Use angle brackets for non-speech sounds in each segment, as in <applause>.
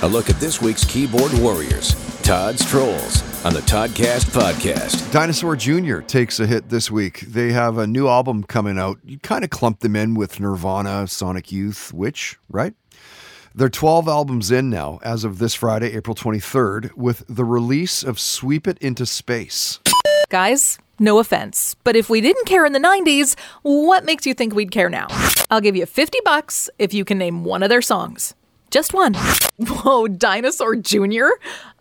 A look at this week's keyboard warriors, Todd's Trolls, on the Toddcast podcast. Dinosaur Jr. takes a hit this week. They have a new album coming out. You kind of clump them in with Nirvana, Sonic Youth, which, right? They're 12 albums in now as of this Friday, April 23rd, with the release of Sweep It Into Space. Guys, no offense, but if we didn't care in the 90s, what makes you think we'd care now? I'll give you 50 bucks if you can name one of their songs. Just one. <laughs> Whoa, Dinosaur Jr.?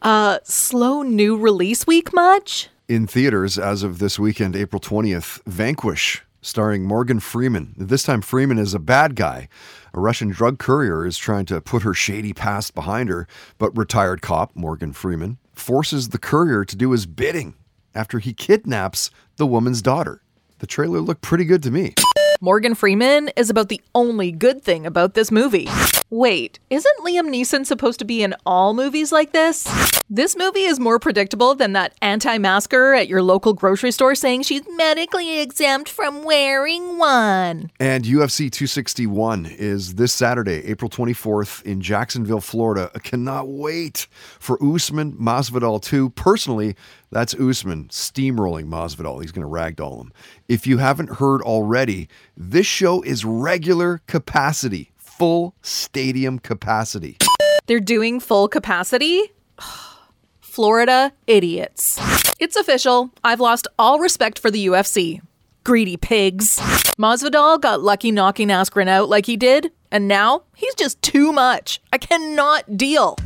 Uh, slow new release week much? In theaters as of this weekend, April 20th, Vanquish, starring Morgan Freeman. This time, Freeman is a bad guy. A Russian drug courier is trying to put her shady past behind her, but retired cop Morgan Freeman forces the courier to do his bidding after he kidnaps the woman's daughter. The trailer looked pretty good to me. Morgan Freeman is about the only good thing about this movie. Wait, isn't Liam Neeson supposed to be in all movies like this? This movie is more predictable than that anti masker at your local grocery store saying she's medically exempt from wearing one. And UFC 261 is this Saturday, April 24th in Jacksonville, Florida. I cannot wait for Usman Masvidal 2. Personally, that's Usman steamrolling Masvidal. He's going to ragdoll him. If you haven't heard already, this show is regular capacity, full stadium capacity. They're doing full capacity? <sighs> Florida idiots. It's official. I've lost all respect for the UFC. Greedy pigs. Masvidal got lucky knocking Askren out like he did, and now he's just too much. I cannot deal.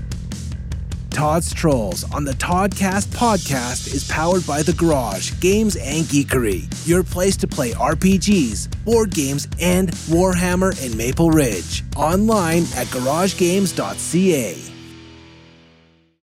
Todd's Trolls on the Toddcast podcast is powered by The Garage, Games and Geekery, your place to play RPGs, board games, and Warhammer in Maple Ridge. Online at garagegames.ca.